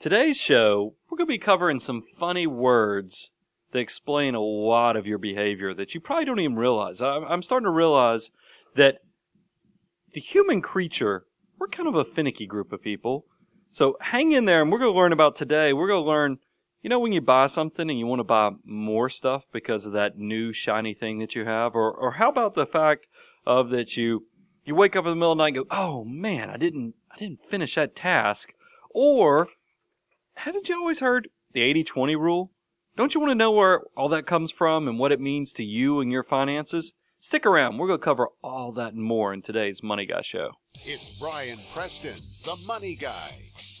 Today's show, we're going to be covering some funny words that explain a lot of your behavior that you probably don't even realize. I'm starting to realize that the human creature, we're kind of a finicky group of people. So hang in there and we're going to learn about today. We're going to learn, you know, when you buy something and you want to buy more stuff because of that new shiny thing that you have, or, or how about the fact of that you, you wake up in the middle of the night and go, oh man, I didn't, I didn't finish that task. Or haven't you always heard the 80-20 rule? Don't you want to know where all that comes from and what it means to you and your finances? Stick around. We're going to cover all that and more in today's Money Guy Show. It's Brian Preston, the money guy,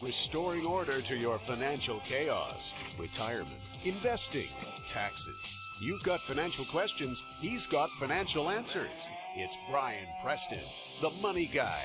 restoring order to your financial chaos, retirement, investing, taxes. You've got financial questions, he's got financial answers. It's Brian Preston, the money guy.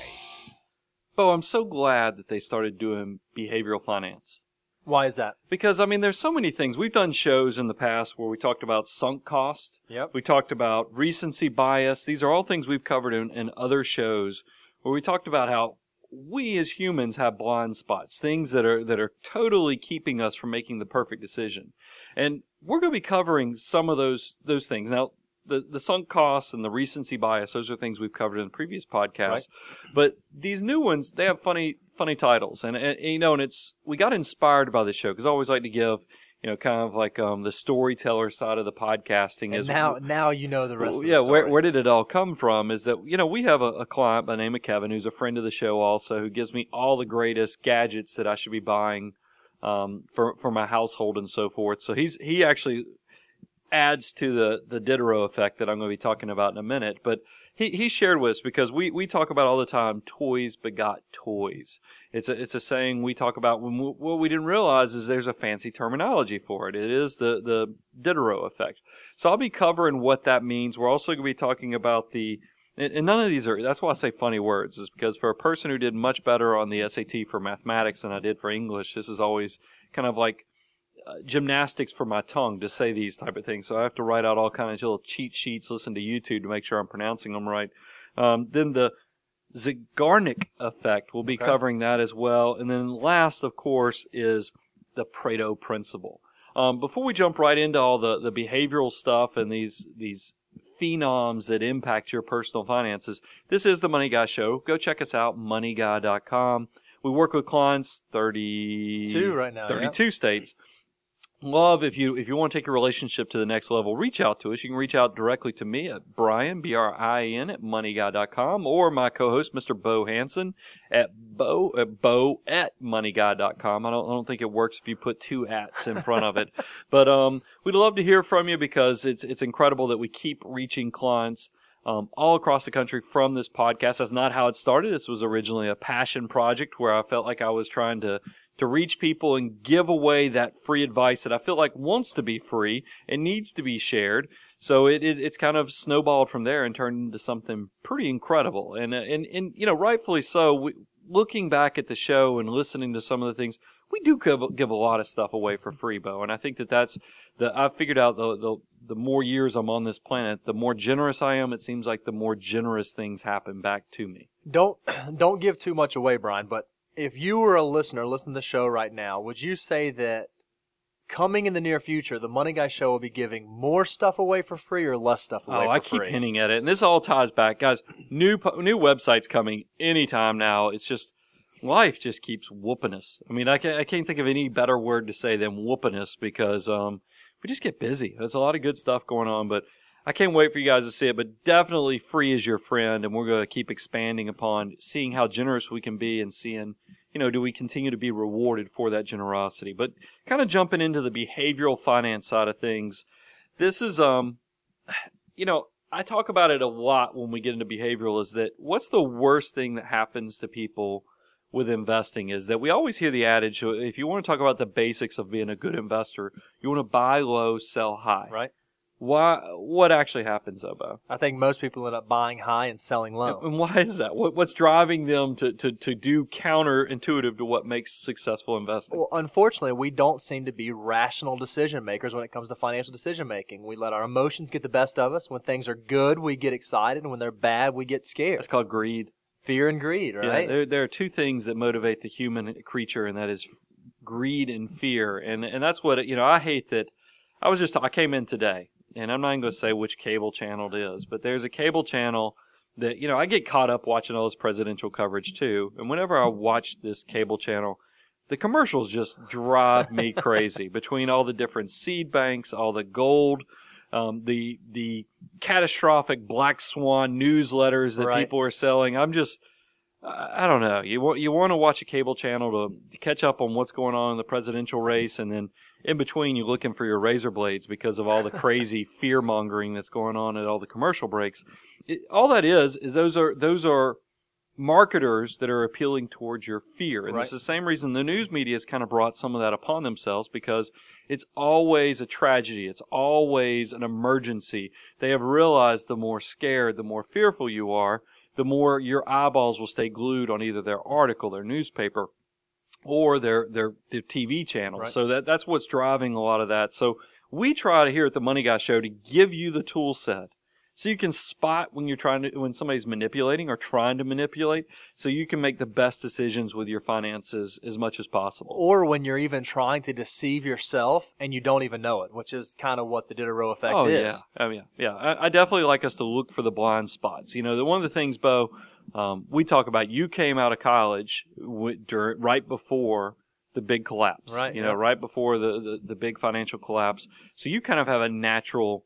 Oh, I'm so glad that they started doing behavioral finance. Why is that? Because, I mean, there's so many things. We've done shows in the past where we talked about sunk cost. Yep. We talked about recency bias. These are all things we've covered in, in other shows where we talked about how we as humans have blind spots, things that are, that are totally keeping us from making the perfect decision. And we're going to be covering some of those, those things. Now, the, the sunk costs and the recency bias, those are things we've covered in previous podcasts. Right. But these new ones, they have funny, funny titles. And, and, you know, and it's, we got inspired by this show because I always like to give, you know, kind of like, um, the storyteller side of the podcasting And is now, now you know the rest. well, of the yeah, where, where did it all come from? Is that you know we have a, a client by the name of Kevin who's a friend of the show also who gives me all the greatest gadgets that I should be buying um, for for my household and so forth. So he's he actually adds to the the Diderot effect that I'm going to be talking about in a minute. But he he shared with us because we we talk about all the time toys begot toys. It's a it's a saying we talk about when we, what we didn't realize is there's a fancy terminology for it. It is the the Diderot effect. So I'll be covering what that means. We're also going to be talking about the and none of these are that's why I say funny words is because for a person who did much better on the SAT for mathematics than I did for English, this is always kind of like gymnastics for my tongue to say these type of things. So I have to write out all kinds of little cheat sheets, listen to YouTube to make sure I'm pronouncing them right. Um, then the Zeigarnik effect, we'll be Okay. covering that as well. And then last, of course, is the Pareto principle. Um, before we jump right into all the, the behavioral stuff and these, these phenoms that impact your personal finances, this is the Money Guy Show. Go check us out, moneyguy.com. We work with clients 32 right now, 32 states. Love if you if you want to take your relationship to the next level, reach out to us. You can reach out directly to me at Brian B R I N at moneyguy.com or my co-host Mr. Bo Hanson at Bo at Bo at moneyguy.com. I don't I don't think it works if you put two ats in front of it. But um we'd love to hear from you because it's it's incredible that we keep reaching clients um, all across the country from this podcast. That's not how it started. This was originally a passion project where I felt like I was trying to to reach people and give away that free advice that I feel like wants to be free and needs to be shared. So it, it it's kind of snowballed from there and turned into something pretty incredible. And uh, and and you know, rightfully so. We, looking back at the show and listening to some of the things, we do give, give a lot of stuff away for free, Bo. And I think that that's the I've figured out the the the more years I'm on this planet, the more generous I am. It seems like the more generous things happen back to me. Don't don't give too much away, Brian. But if you were a listener, listening to the show right now, would you say that coming in the near future, the Money Guy Show will be giving more stuff away for free or less stuff away Oh, for I keep free? hinting at it, and this all ties back, guys. New new websites coming anytime now. It's just life just keeps whooping us. I mean, I can't I can't think of any better word to say than whooping us because um we just get busy. There's a lot of good stuff going on, but I can't wait for you guys to see it. But definitely, free is your friend, and we're going to keep expanding upon seeing how generous we can be and seeing. You know, do we continue to be rewarded for that generosity? But kind of jumping into the behavioral finance side of things, this is um you know, I talk about it a lot when we get into behavioral is that what's the worst thing that happens to people with investing is that we always hear the adage so if you want to talk about the basics of being a good investor, you want to buy low, sell high. Right. Why what actually happens though, Bo? I think most people end up buying high and selling low. And why is that? What, what's driving them to, to, to do counterintuitive to what makes successful investing? Well, unfortunately, we don't seem to be rational decision makers when it comes to financial decision making. We let our emotions get the best of us. When things are good, we get excited, and when they're bad, we get scared. It's called greed. Fear and greed, right? Yeah, there, there are two things that motivate the human creature, and that is greed and fear. And, and that's what, you know, I hate that. I was just, I came in today and I'm not even going to say which cable channel it is, but there's a cable channel that, you know, I get caught up watching all this presidential coverage too. And whenever I watch this cable channel, the commercials just drive me crazy between all the different seed banks, all the gold, um, the, the catastrophic black swan newsletters that Right. people are selling. I'm just, I don't know. You want you want to watch a cable channel to catch up on what's going on in the presidential race, and then in between you're looking for your razor blades because of all the crazy fear mongering that's going on at all the commercial breaks. It, all that is is those are those are marketers that are appealing towards your fear, and Right. it's the same reason the news media has kind of brought some of that upon themselves because it's always a tragedy. It's always an emergency. They have realized the more scared, the more fearful you are, the more your eyeballs will stay glued on either their article, their newspaper, or their their, their TV channel. Right. So that that's what's driving a lot of that. So we try to here at the Money Guy Show to give you the tool set. So you can spot when you're trying to when somebody's manipulating or trying to manipulate, so you can make the best decisions with your finances as much as possible. Or when you're even trying to deceive yourself and you don't even know it, which is kind of what the Diderot effect oh is. yeah, oh yeah, yeah. I, I definitely like us to look for the blind spots. You know, the, one of the things, Bo, um, we talk about. You came out of college w- dur- right before the big collapse. Right, You know, yeah. right before the, the the big financial collapse. So you kind of have a natural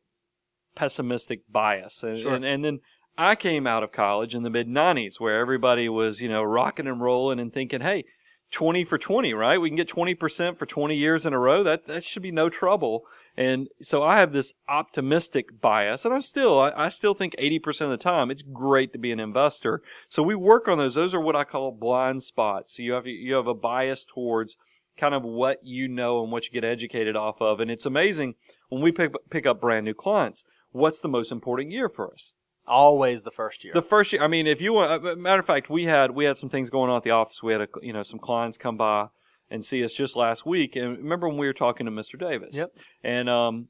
pessimistic bias, and Sure. and, and then. I came out of college in the mid 90s where everybody was, you know, rocking and rolling and thinking, hey, 20 for 20, right? We can get 20% for 20 years in a row. That, that should be no trouble. And so I have this optimistic bias and I'm still, I, I still think 80% of the time it's great to be an investor. So we work on those. Those are what I call blind spots. So you have, you have a bias towards kind of what you know and what you get educated off of. And it's amazing when we pick, pick up brand new clients. What's the most important year for us? Always the first year. The first year, I mean, if you want, uh, matter of fact, we had we had some things going on at the office. We had a, you know some clients come by and see us just last week. And remember when we were talking to Mr. Davis? Yep. And um,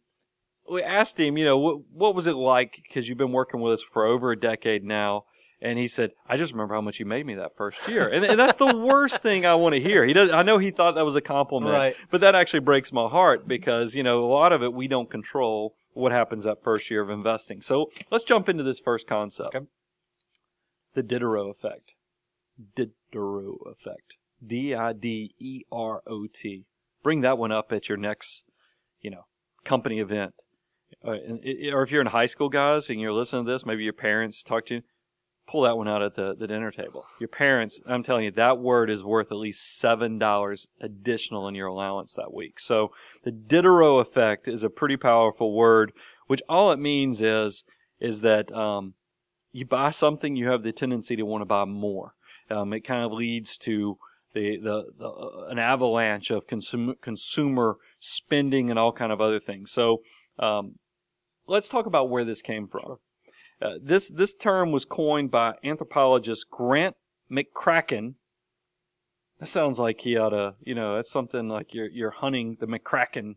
we asked him, you know, what what was it like? Because you've been working with us for over a decade now. And he said, "I just remember how much you made me that first year," and, and that's the worst thing I want to hear. He does. I know he thought that was a compliment, Right. but that actually breaks my heart because you know a lot of it we don't control what happens that first year of investing. So let's jump into this first concept Okay. the Diderot effect. Diderot effect. D I D E R O T. Bring that one up at your next, you know, company event. Uh, or if you're in high school, guys, and you're listening to this, maybe your parents talk to you. Pull that one out at the, the dinner table. Your parents, I'm telling you, that word is worth at least seven dollars additional in your allowance that week. So the Diderot effect is a pretty powerful word, which all it means is is that um, you buy something, you have the tendency to want to buy more. Um, it kind of leads to the, the, the uh, an avalanche of consumer consumer spending and all kind of other things. So um, let's talk about where this came from. Uh, this this term was coined by anthropologist Grant McCracken. That sounds like he ought to, you know, that's something like you're you're hunting the McCracken.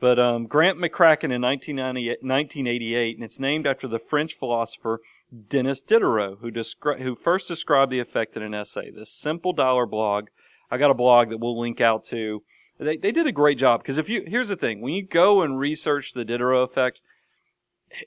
But um, Grant McCracken in 1998 1988, and it's named after the French philosopher Denis Diderot, who descri- who first described the effect in an essay. This simple dollar blog. I got a blog that we'll link out to. They they did a great job because if you here's the thing, when you go and research the Diderot effect,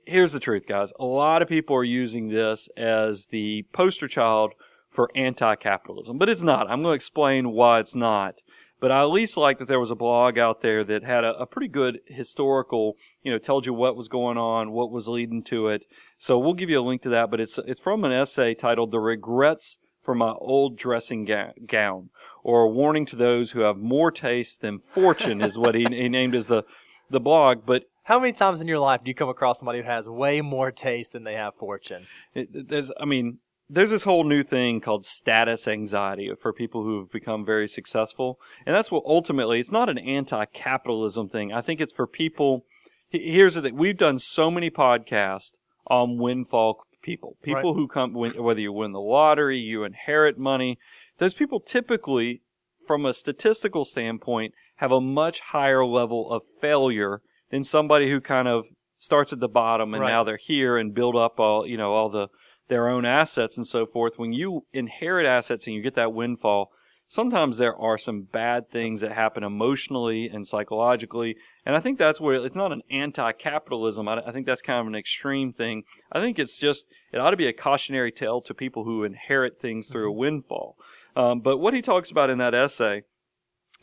here's the truth, guys. A lot of people are using this as the poster child for anti-capitalism, but it's not. I'm going to explain why it's not. But I at least like that there was a blog out there that had a, a pretty good historical, you know, told you what was going on, what was leading to it. So we'll give you a link to that, but it's it's from an essay titled "The Regrets for My Old Dressing Ga- Gown," or a warning to those who have more taste than fortune, is what he, he named as the the blog. But How many times in your life do you come across somebody who has way more taste than they have fortune? it, it- there's, I mean, there's this whole new thing called status anxiety for people who have become very successful. And that's what ultimately, it's not an anti-capitalism thing. I think it's for people. Here's the thing. We've done so many podcasts on windfall people. People Right. who come, whether you win the lottery, you inherit money. Those people typically, from a statistical standpoint, have a much higher level of failure than somebody who kind of starts at the bottom and Right. now they're here and build up all, you know, all the, their own assets and so forth. When you inherit assets and you get that windfall, sometimes there are some bad things that happen emotionally and psychologically. And I think that's where it's not an anti-capitalism. I, I think that's kind of an extreme thing. I think it's just, it ought to be a cautionary tale to people who inherit things through a windfall. Um, but what he talks about in that essay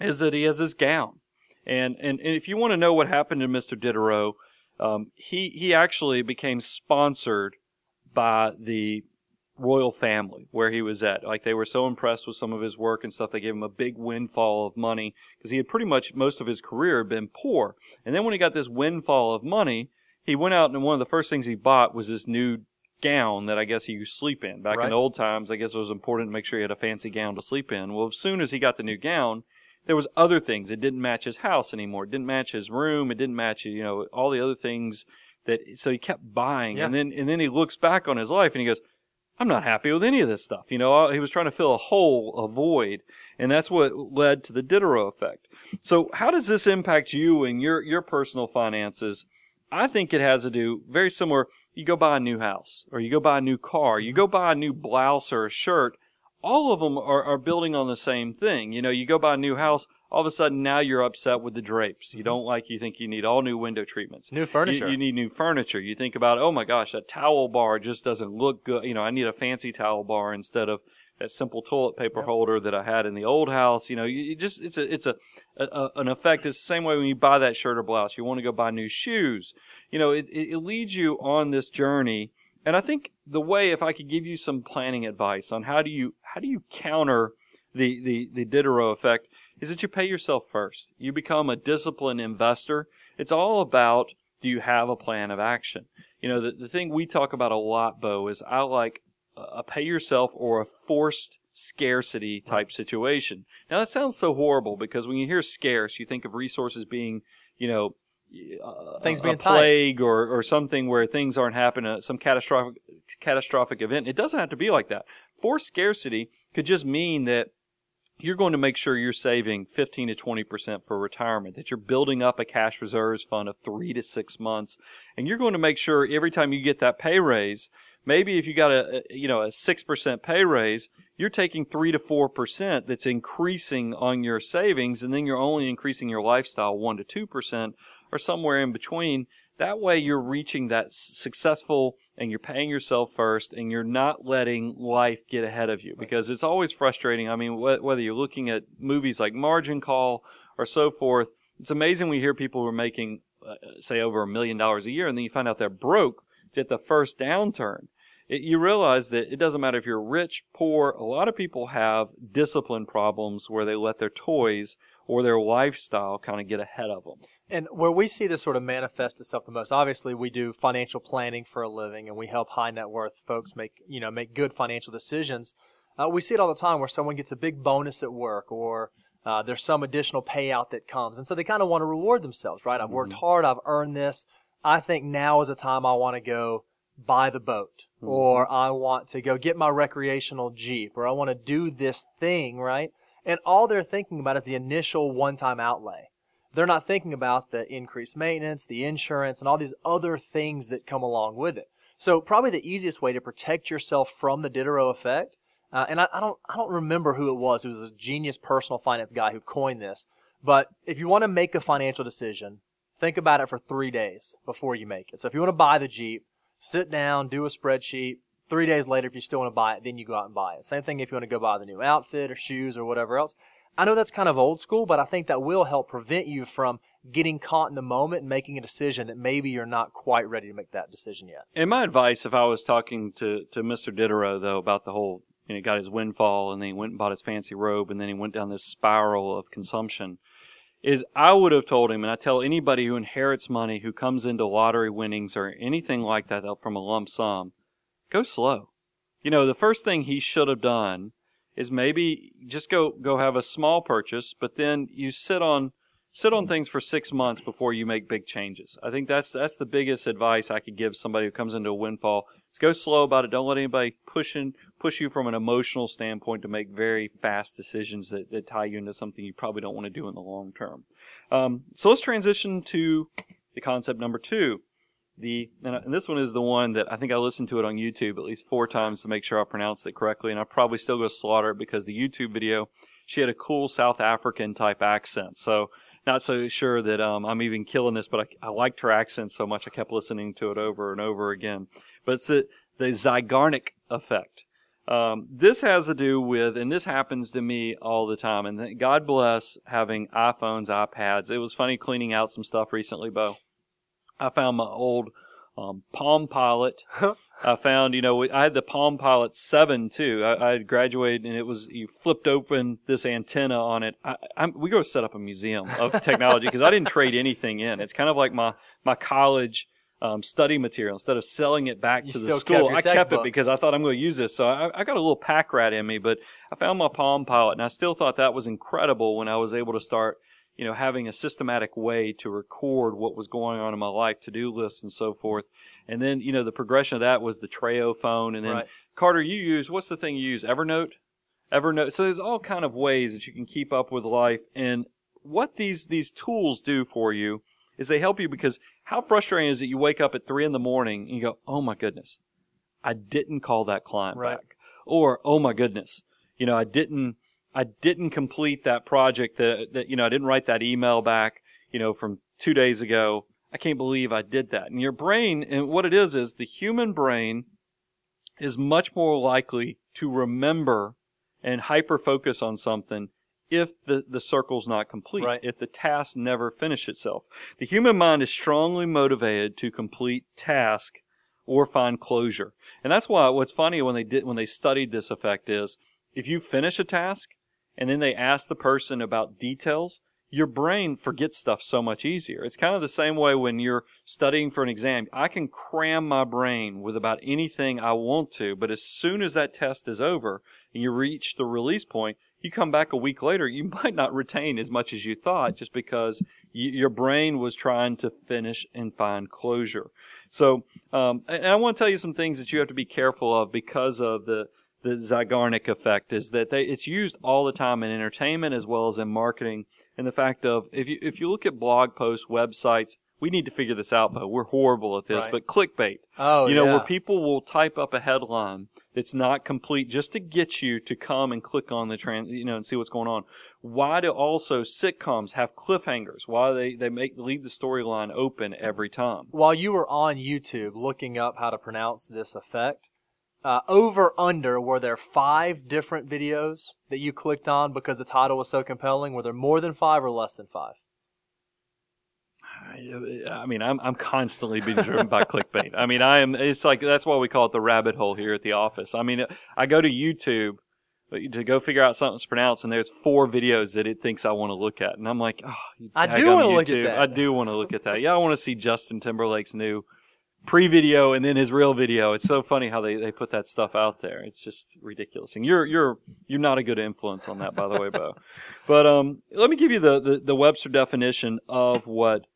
is that he has this gown. And, and, and if you want to know what happened to Mr. Diderot, um, he, he actually became sponsored by the royal family where he was at. Like they were so impressed with some of his work and stuff, they gave him a big windfall of money because he had pretty much most of his career been poor. And then when he got this windfall of money, he went out and one of the first things he bought was this new gown that I guess he used to sleep in. Back Right. in the old times, I guess it was important to make sure he had a fancy gown to sleep in. Well, as soon as he got the new gown, there was other things. It didn't match his house anymore. It didn't match his room. It didn't match, you know, all the other things that, so he kept buying. Yeah. And then, and then he looks back on his life and he goes, I'm not happy with any of this stuff. You know, he was trying to fill a hole, a void, and that's what led to the Diderot effect. So how does this impact you and your, your personal finances? I think it has to do very similar. You go buy a new house or you go buy a new car, you go buy a new blouse or a shirt. All of them are, are building on the same thing. You know, you go buy a new house, all of a sudden now you're upset with the drapes. You don't like, you think you need all new window treatments. New furniture. You, you need new furniture. You think about, oh my gosh, that towel bar just doesn't look good. You know, I need a fancy towel bar instead of that simple toilet paper holder that I had in the old house. You know, you, you just it's a it's a, a, a an effect. It's the same way when you buy that shirt or blouse. You want to go buy new shoes. You know, it, it, it leads you on this journey. And I think the way, if I could give you some planning advice on how do you how do you counter the the the Diderot effect, is that you pay yourself first. You become a disciplined investor. It's all about do you have a plan of action? You know, the, the thing we talk about a lot, Bo, is I like a pay yourself or a forced scarcity type situation. Now that sounds so horrible because when you hear scarce, you think of resources being, you know, uh, Things a, being a tight. plague or, or something where things aren't happening, some catastrophic catastrophic event. It doesn't have to be like that. Forced scarcity could just mean that you're going to make sure you're saving 15 to 20% for retirement, that you're building up a cash reserves fund of three to six months. And you're going to make sure every time you get that pay raise, maybe if you got a, you know, a 6% pay raise, you're taking three to 4% that's increasing on your savings. And then you're only increasing your lifestyle one to 2% or somewhere in between. That way you're reaching that successful and you're paying yourself first and you're not letting life get ahead of you because it's always frustrating. I mean, wh- whether you're looking at movies like Margin Call or so forth, it's amazing we hear people who are making, uh, say, over a million dollars a year and then you find out they're broke at the first downturn. It, you realize that it doesn't matter if you're rich, poor. A lot of people have discipline problems where they let their toys or their lifestyle kind of get ahead of them. And where we see this sort of manifest itself the most, obviously we do financial planning for a living and we help high net worth folks make, you know, make good financial decisions. Uh, we see it all the time where someone gets a big bonus at work or uh, there's some additional payout that comes. And so they kind of want to reward themselves, right? I've worked hard. I've earned this. I think now is a time I want to go buy the boat or I want to go get my recreational Jeep or I want to do this thing, right? And all they're thinking about is the initial one time outlay they're not thinking about the increased maintenance, the insurance, and all these other things that come along with it. So probably the easiest way to protect yourself from the Diderot effect, uh, and I, I don't I don't remember who it was. It was a genius personal finance guy who coined this. But if you want to make a financial decision, think about it for three days before you make it. So if you want to buy the Jeep, sit down, do a spreadsheet. Three days later, if you still want to buy it, then you go out and buy it. Same thing if you want to go buy the new outfit or shoes or whatever else. I know that's kind of old school, but I think that will help prevent you from getting caught in the moment and making a decision that maybe you're not quite ready to make that decision yet. And my advice, if I was talking to, to Mr. Diderot, though, about the whole, you know, he got his windfall and then he went and bought his fancy robe and then he went down this spiral of consumption, is I would have told him, and I tell anybody who inherits money, who comes into lottery winnings or anything like that from a lump sum, go slow. You know, the first thing he should have done is maybe just go, go have a small purchase, but then you sit on, sit on things for six months before you make big changes. I think that's that's the biggest advice I could give somebody who comes into a windfall. Is go slow about it. Don't let anybody push in, push you from an emotional standpoint to make very fast decisions that, that tie you into something you probably don't want to do in the long term. Um, so let's transition to the concept number two. The and, and this one is the one that I think I listened to it on YouTube at least four times to make sure I pronounced it correctly, and I probably still go slaughter it because the YouTube video she had a cool South African type accent. So not so sure that um, I'm even killing this, but I, I liked her accent so much I kept listening to it over and over again. But it's the, the Zeigarnik effect. Um, this has to do with, and this happens to me all the time. And God bless having iPhones, iPads. It was funny cleaning out some stuff recently, Bo. I found my old um, Palm Pilot. I found, you know, I had the Palm Pilot 7 too. I, I had graduated and it was, you flipped open this antenna on it. I, I'm, we go set up a museum of technology because I didn't trade anything in. It's kind of like my, my college, um, study material. Instead of selling it back You to the school, kept I kept it because I thought I'm going to use this. So I, I got a little pack rat in me, but I found my Palm Pilot and I still thought that was incredible when I was able to start you know, having a systematic way to record what was going on in my life, to-do lists and so forth. And then, you know, the progression of that was the Treo phone. And then Right. Carter, you use, what's the thing you use? Evernote? Evernote. So there's all kind of ways that you can keep up with life. And what these, these tools do for you is they help you because how frustrating is it you wake up at three in the morning and you go, oh my goodness, I didn't call that client Right. back. Or, oh my goodness, you know, I didn't, I didn't complete that project that, that, you know, I didn't write that email back, you know, from two days ago. I can't believe I did that. And your brain, and what it is, is the human brain is much more likely to remember and hyper focus on something if the, the circle's not complete, Right. if the task never finish itself. The human mind is strongly motivated to complete task or find closure. And that's why what's funny when they did when they studied this effect is if you finish a task and then they ask the person about details, your brain forgets stuff so much easier. It's kind of the same way when you're studying for an exam. I can cram my brain with about anything I want to, but as soon as that test is over and you reach the release point, you come back a week later, you might not retain as much as you thought just because your brain was trying to finish and find closure. So, um, and I want to tell you some things that you have to be careful of because of the the Zeigarnik effect is that they, it's used all the time in entertainment as well as in marketing. And the fact of if you if you look at blog posts, websites, we need to figure this out, but we're horrible at this. Right. But clickbait, Oh, you know, yeah. where people will type up a headline that's not complete just to get you to come and click on the trans, you know, and see what's going on. Why do also sitcoms have cliffhangers? Why they they make leave the storyline open every time? While you were on YouTube looking up how to pronounce this effect, uh, over under were there five different videos that you clicked on because the title was so compelling? Were there more than five or less than five? I I mean, I'm I'm constantly being driven by clickbait. I mean, I am. It's like that's why we call it the rabbit hole here at the office. I mean, I go to YouTube to go figure out something's pronounced, and there's four videos that it thinks I want to look at, and I'm like, oh, I do wanna look at that. I do want to look at that. Yeah, I want to see Justin Timberlake's new pre-video and then his real video. It's so funny how they, they put that stuff out there. It's just ridiculous. And you're you're you're not a good influence on that, by the way, Bo. But um, let me give you the, the the Webster definition of what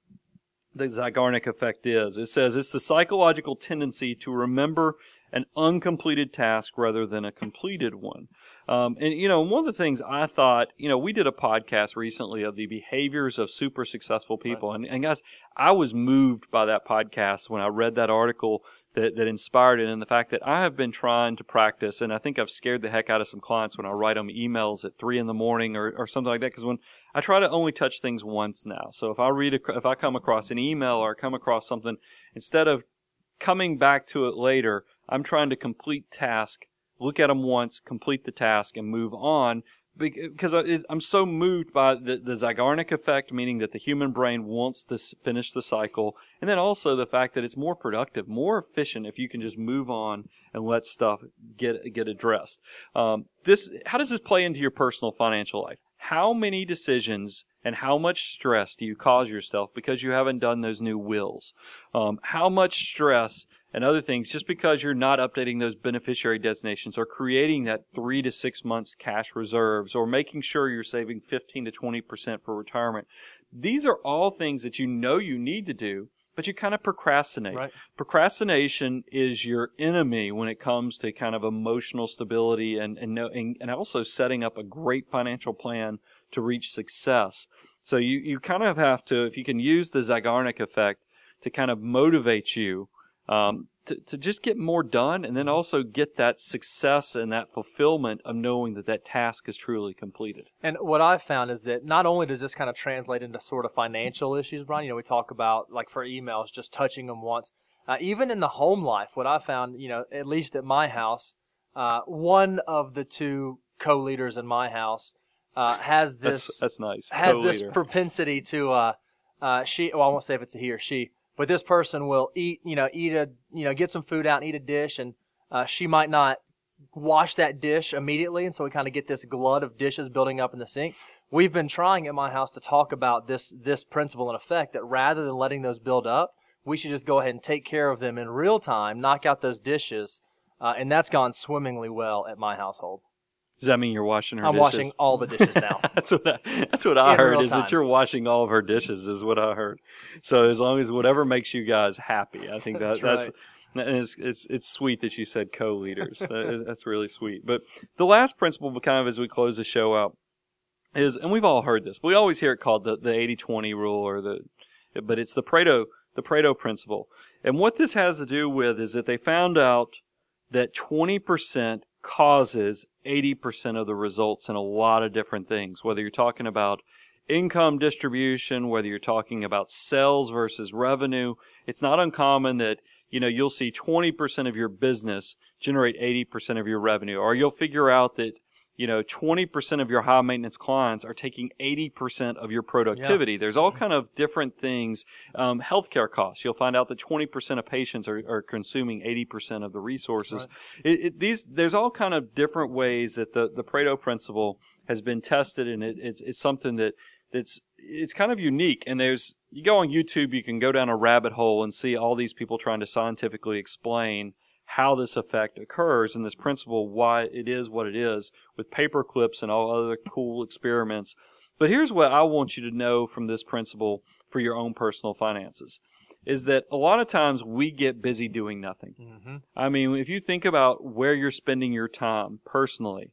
the Zeigarnik effect is. It says it's the psychological tendency to remember an uncompleted task rather than a completed one. Um, and you know, one of the things I thought, you know, we did a podcast recently of the behaviors of super successful people, and, and guys, I was moved by that podcast when I read that article that, that inspired it, and the fact that I have been trying to practice, and I think I've scared the heck out of some clients when I write them emails at three in the morning or, or something like that, because when I try to only touch things once now, so if I read, a, if I come across an email or I come across something, instead of coming back to it later, I'm trying to complete task, look at them once, complete the task, and move on. Because I'm so moved by the, the Zeigarnik effect, meaning that the human brain wants to finish the cycle, and then also the fact that it's more productive, more efficient if you can just move on and let stuff get get addressed. Um, this, how does this play into your personal financial life? How many decisions and how much stress do you cause yourself because you haven't done those new wills? Um, how much stress and other things just because you're not updating those beneficiary designations or creating that three to six months cash reserves or making sure you're saving 15 to 20% for retirement. These are all things that you know you need to do, but you kind of procrastinate. Right. Procrastination is your enemy when it comes to kind of emotional stability and, and, and, and also setting up a great financial plan to reach success. So you, you kind of have to, if you can use the Zeigarnik effect to kind of motivate you um, to, to just get more done and then also get that success and that fulfillment of knowing that that task is truly completed. And what I've found is that not only does this kind of translate into sort of financial issues, Brian, you know, we talk about like for emails, just touching them once. Uh, even in the home life, what I found, you know, at least at my house, uh, one of the two co-leaders in my house uh, has this That's, that's nice. has this propensity to uh, uh, she. Well, I won't say if it's a he or she, but this person will eat, you know, eat a, you know, get some food out and eat a dish, and uh, she might not wash that dish immediately, and so we kind of get this glut of dishes building up in the sink. We've been trying at my house to talk about this this principle in effect that rather than letting those build up, we should just go ahead and take care of them in real time, knock out those dishes, uh, and that's gone swimmingly well at my household. Does that mean you're washing her I'm dishes? washing all the dishes now. that's what I, that's what I In heard is time. that you're washing all of her dishes is what I heard. So as long as whatever makes you guys happy, I think that That's that's, right. and it's, it's it's sweet that you said co-leaders. That- that's really sweet. But the last principle, kind of as we close the show out, is and we've all heard this. But we always hear it called the the 80-20 rule or the but it's the Pareto the Pareto principle. And what this has to do with is that they found out that 20% causes 80% of the results in a lot of different things, whether you're talking about income distribution, whether you're talking about sales versus revenue. It's not uncommon that, you know, you'll see 20% of your business generate 80% of your revenue, or you'll figure out that, you know, 20% of your high maintenance clients are taking 80% of your productivity. There's all kind of different things. Um, healthcare costs. You'll find out that 20% of patients are, are consuming 80% of the resources. It, it, these, there's all kind of different ways that the, the Pareto principle has been tested and it, it's, it's something that, that's, it's kind of unique. And there's, you go on YouTube, you can go down a rabbit hole and see all these people trying to scientifically explain how this effect occurs and this principle, why it is what it is with paper clips and all other cool experiments. But here's what I want you to know from this principle for your own personal finances is that a lot of times we get busy doing nothing. hmm I mean, if you think about where you're spending your time personally,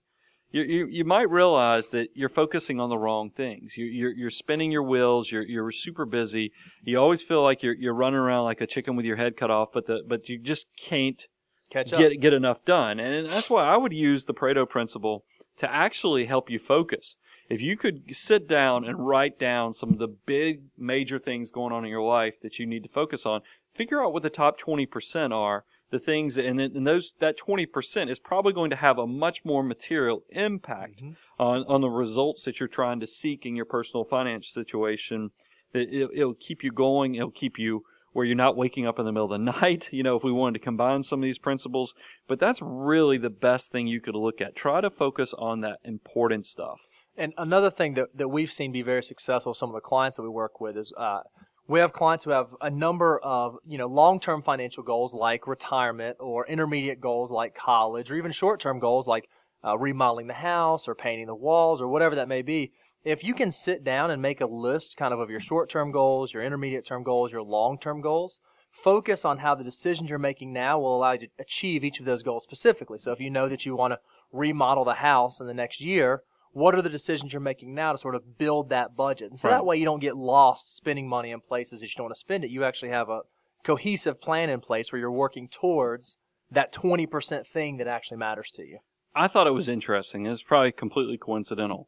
you, you, you might realize that you're focusing on the wrong things. You, you're, you're spinning your wheels. You're, you're super busy. You always feel like you're, you're running around like a chicken with your head cut off, but the, but you just can't Catch up. get get enough done. And that's why I would use the Pareto principle to actually help you focus. If you could sit down and write down some of the big major things going on in your life that you need to focus on, figure out what the top 20% are, the things and, then- and those that 20% is probably going to have a much more material impact mm-hmm. on on the results that you're trying to seek in your personal finance situation. It, it'll keep you going. It'll keep you where you're not waking up in the middle of the night, you know, if we wanted to combine some of these principles. But that's really the best thing you could look at. Try to focus on that important stuff. And another thing that, that we've seen be very successful some of the clients that we work with is uh, we have clients who have a number of you know long-term financial goals like retirement or intermediate goals like college or even short-term goals like uh, remodeling the house or painting the walls or whatever that may be. If you can sit down and make a list kind of of your short-term goals, your intermediate-term goals, your long-term goals, focus on how the decisions you're making now will allow you to achieve each of those goals specifically. So if you know that you want to remodel the house in the next year, what are the decisions you're making now to sort of build that budget? And so Right. that way you don't get lost spending money in places that you don't want to spend it. You actually have a cohesive plan in place where you're working towards that 20% thing that actually matters to you. I thought it was interesting. It's probably completely coincidental.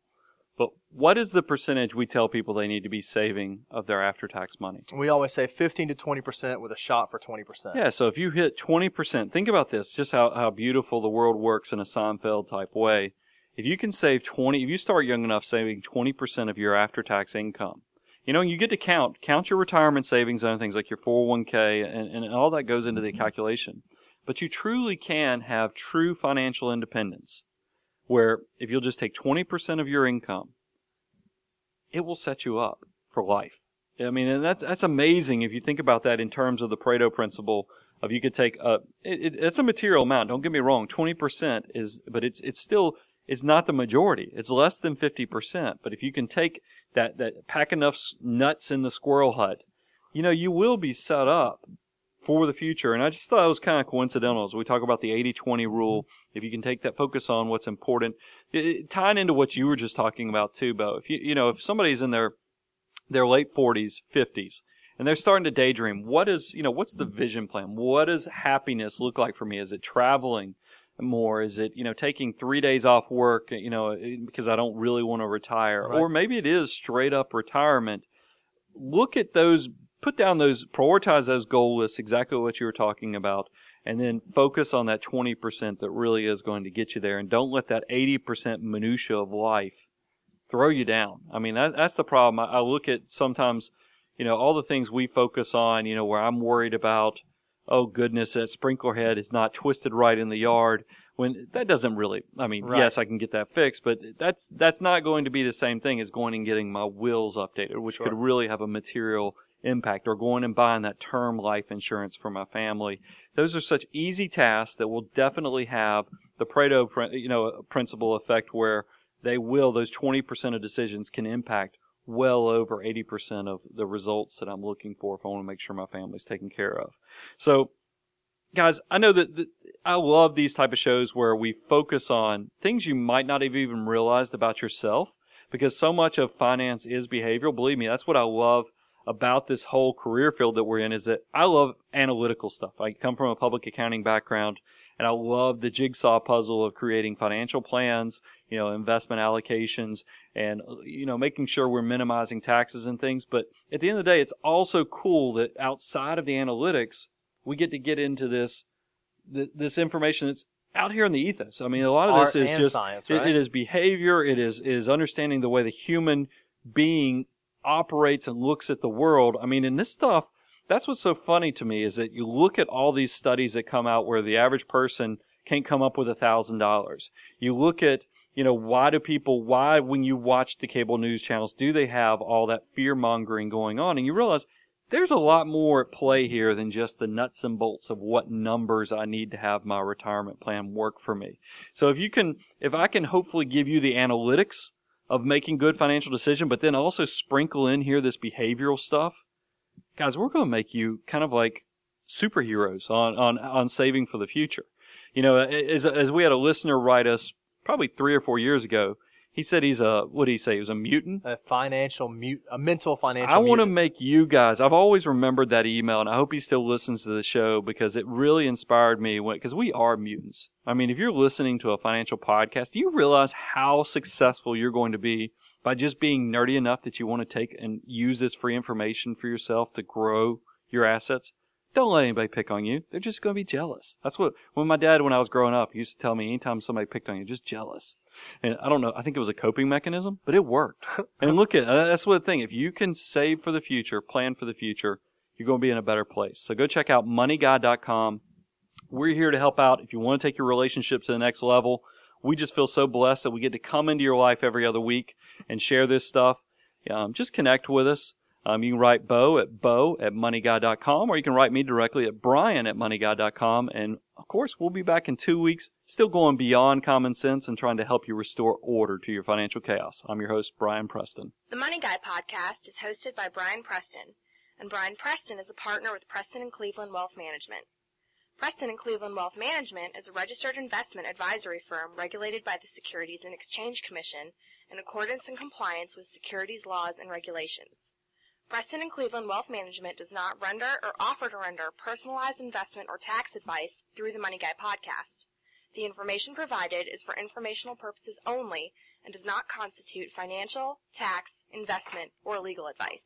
But what is the percentage we tell people they need to be saving of their after tax money? We always say 15 to 20% with a shot for 20%. Yeah, so if you hit 20%, think about this, just how, how beautiful the world works in a Seinfeld type way. If you can save 20, if you start young enough saving 20% of your after tax income, you know, you get to count, count your retirement savings and things like your 401k and, and all that goes into the mm-hmm. calculation. But you truly can have true financial independence where if you'll just take 20% of your income, it will set you up for life. I mean, and that's that's amazing if you think about that in terms of the Pareto principle of you could take a it, it, it's a material amount. Don't get me wrong, twenty percent is, but it's it's still it's not the majority. It's less than fifty percent. But if you can take that that pack enough nuts in the squirrel hut, you know you will be set up for the future. And I just thought it was kind of coincidental as we talk about the 80-20 rule. If you can take that focus on what's important, it, it, tying into what you were just talking about too, Bo. If you you know if somebody's in their their late 40s, 50s, and they're starting to daydream. What is, you know, what's the vision plan? What does happiness look like for me? Is it traveling more? Is it, you know, taking three days off work, you know, eh, because I don't really want to retire? Right. Or maybe it is straight up retirement. Look at those, put down those, prioritize those goal lists, exactly what you were talking about, and then focus on that 20% that really is going to get you there. And don't let that 80% minutia of life throw you down. I mean, that, that's the problem. I, I look at sometimes, you know, all the things we focus on, you know, where I'm worried about, oh goodness, that sprinkler head is not twisted right in the yard. When that doesn't really, I mean, Right. yes, I can get that fixed, but that's, that's not going to be the same thing as going and getting my wills updated, which Sure. could really have a material impact or going and buying that term life insurance for my family. Those are such easy tasks that will definitely have the Pareto, you know, principle effect where they will, those 20% of decisions can impact well over 80% of the results that I'm looking for if I want to make sure my family's taken care of. So, guys, I know that, that I love these type of shows where we focus on things you might not have even realized about yourself because so much of finance is behavioral. Believe me, that's what I love about this whole career field that we're in is that I love analytical stuff. I come from a public accounting background and I love the jigsaw puzzle of creating financial plans, you know, investment allocations and, you know, making sure we're minimizing taxes and things. But at the end of the day, it's also cool that outside of the analytics, we get to get into this, this information that's out here in the ethos. I mean, a lot of this art is just, science, it- it is behavior. It is, is understanding the way the human being operates and looks at the world. I mean, in this stuff, that's what's so funny to me is that you look at all these studies that come out where the average person can't come up with a thousand dollars. You look at, you know, why do people, why when you watch the cable news channels, do they have all that fear mongering going on? And you realize there's a lot more at play here than just the nuts and bolts of what numbers I need to have my retirement plan work for me. So if you can, if I can hopefully give you the analytics of making good financial decision, but then also sprinkle in here this behavioral stuff, guys, we're going to make you kind of like superheroes on, on, on saving for the future. You know, as, as we had a listener write us probably three or four years ago, he said he's a, what did he say? He was a mutant. A financial mute, a mental financial. I want to make you guys. I've always remembered that email, and I hope he still listens to the show because it really inspired me. Because we are mutants. I mean, if you're listening to a financial podcast, do you realize how successful you're going to be by just being nerdy enough that you want to take and use this free information for yourself to grow your assets? Don't let anybody pick on you. They're just going to be jealous. That's what, when my dad, when I was growing up, used to tell me anytime somebody picked on you, just jealous. And I don't know, I think it was a coping mechanism, but it worked. and look at, uh, that's what the thing. If you can save for the future, plan for the future, you're going to be in a better place. So go check out moneyguy.com. We're here to help out. If you want to take your relationship to the next level, we just feel so blessed that we get to come into your life every other week and share this stuff. Um, just connect with us. Um, you can write Bo at Bo at moneyguy.com or you can write me directly at Brian at moneyguy.com. And of course, we'll be back in two weeks, still going beyond common sense and trying to help you restore order to your financial chaos. I'm your host, Brian Preston. The Money Guy podcast is hosted by Brian Preston, and Brian Preston is a partner with Preston and Cleveland Wealth Management. Preston and Cleveland Wealth Management is a registered investment advisory firm regulated by the Securities and Exchange Commission in accordance and compliance with securities laws and regulations. Preston and Cleveland Wealth Management does not render or offer to render personalized investment or tax advice through the Money Guy podcast. The information provided is for informational purposes only and does not constitute financial, tax, investment, or legal advice.